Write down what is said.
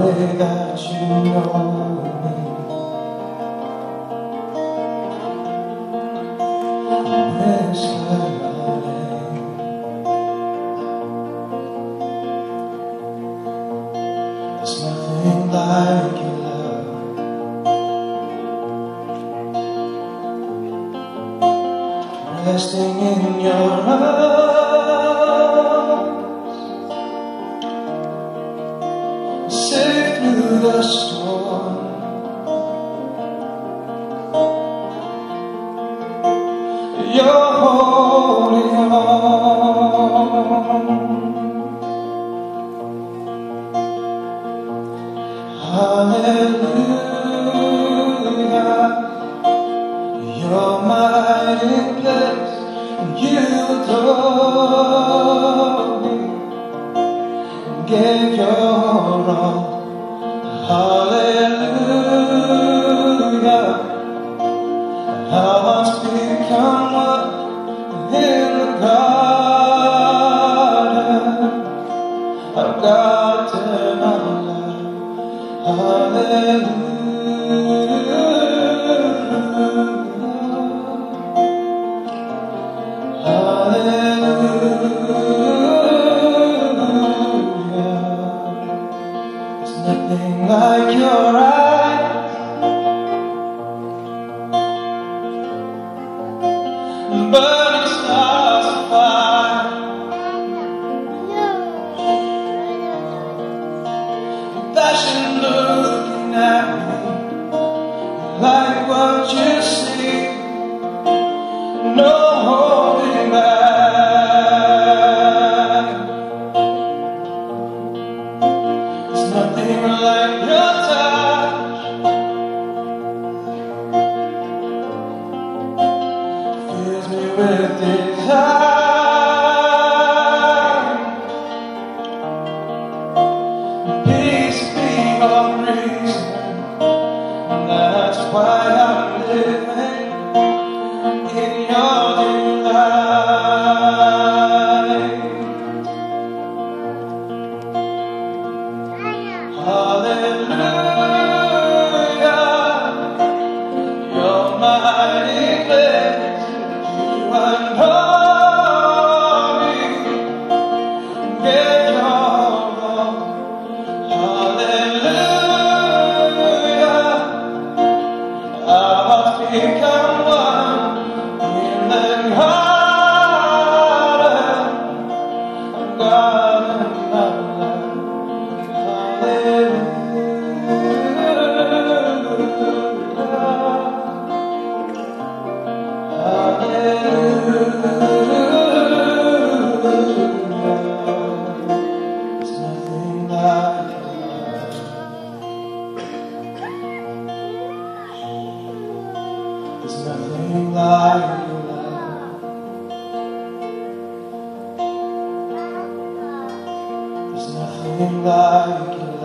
The way that you know me. My name. There's nothing like your love. Resting in your arms, the storm. You're holding on. Hallelujah. You're mighty place, you adore me. Gave your all, garden of God eternal life. Hallelujah. With desire. Peace reason. That's why I'm living in your delight. Hallelujah. Like your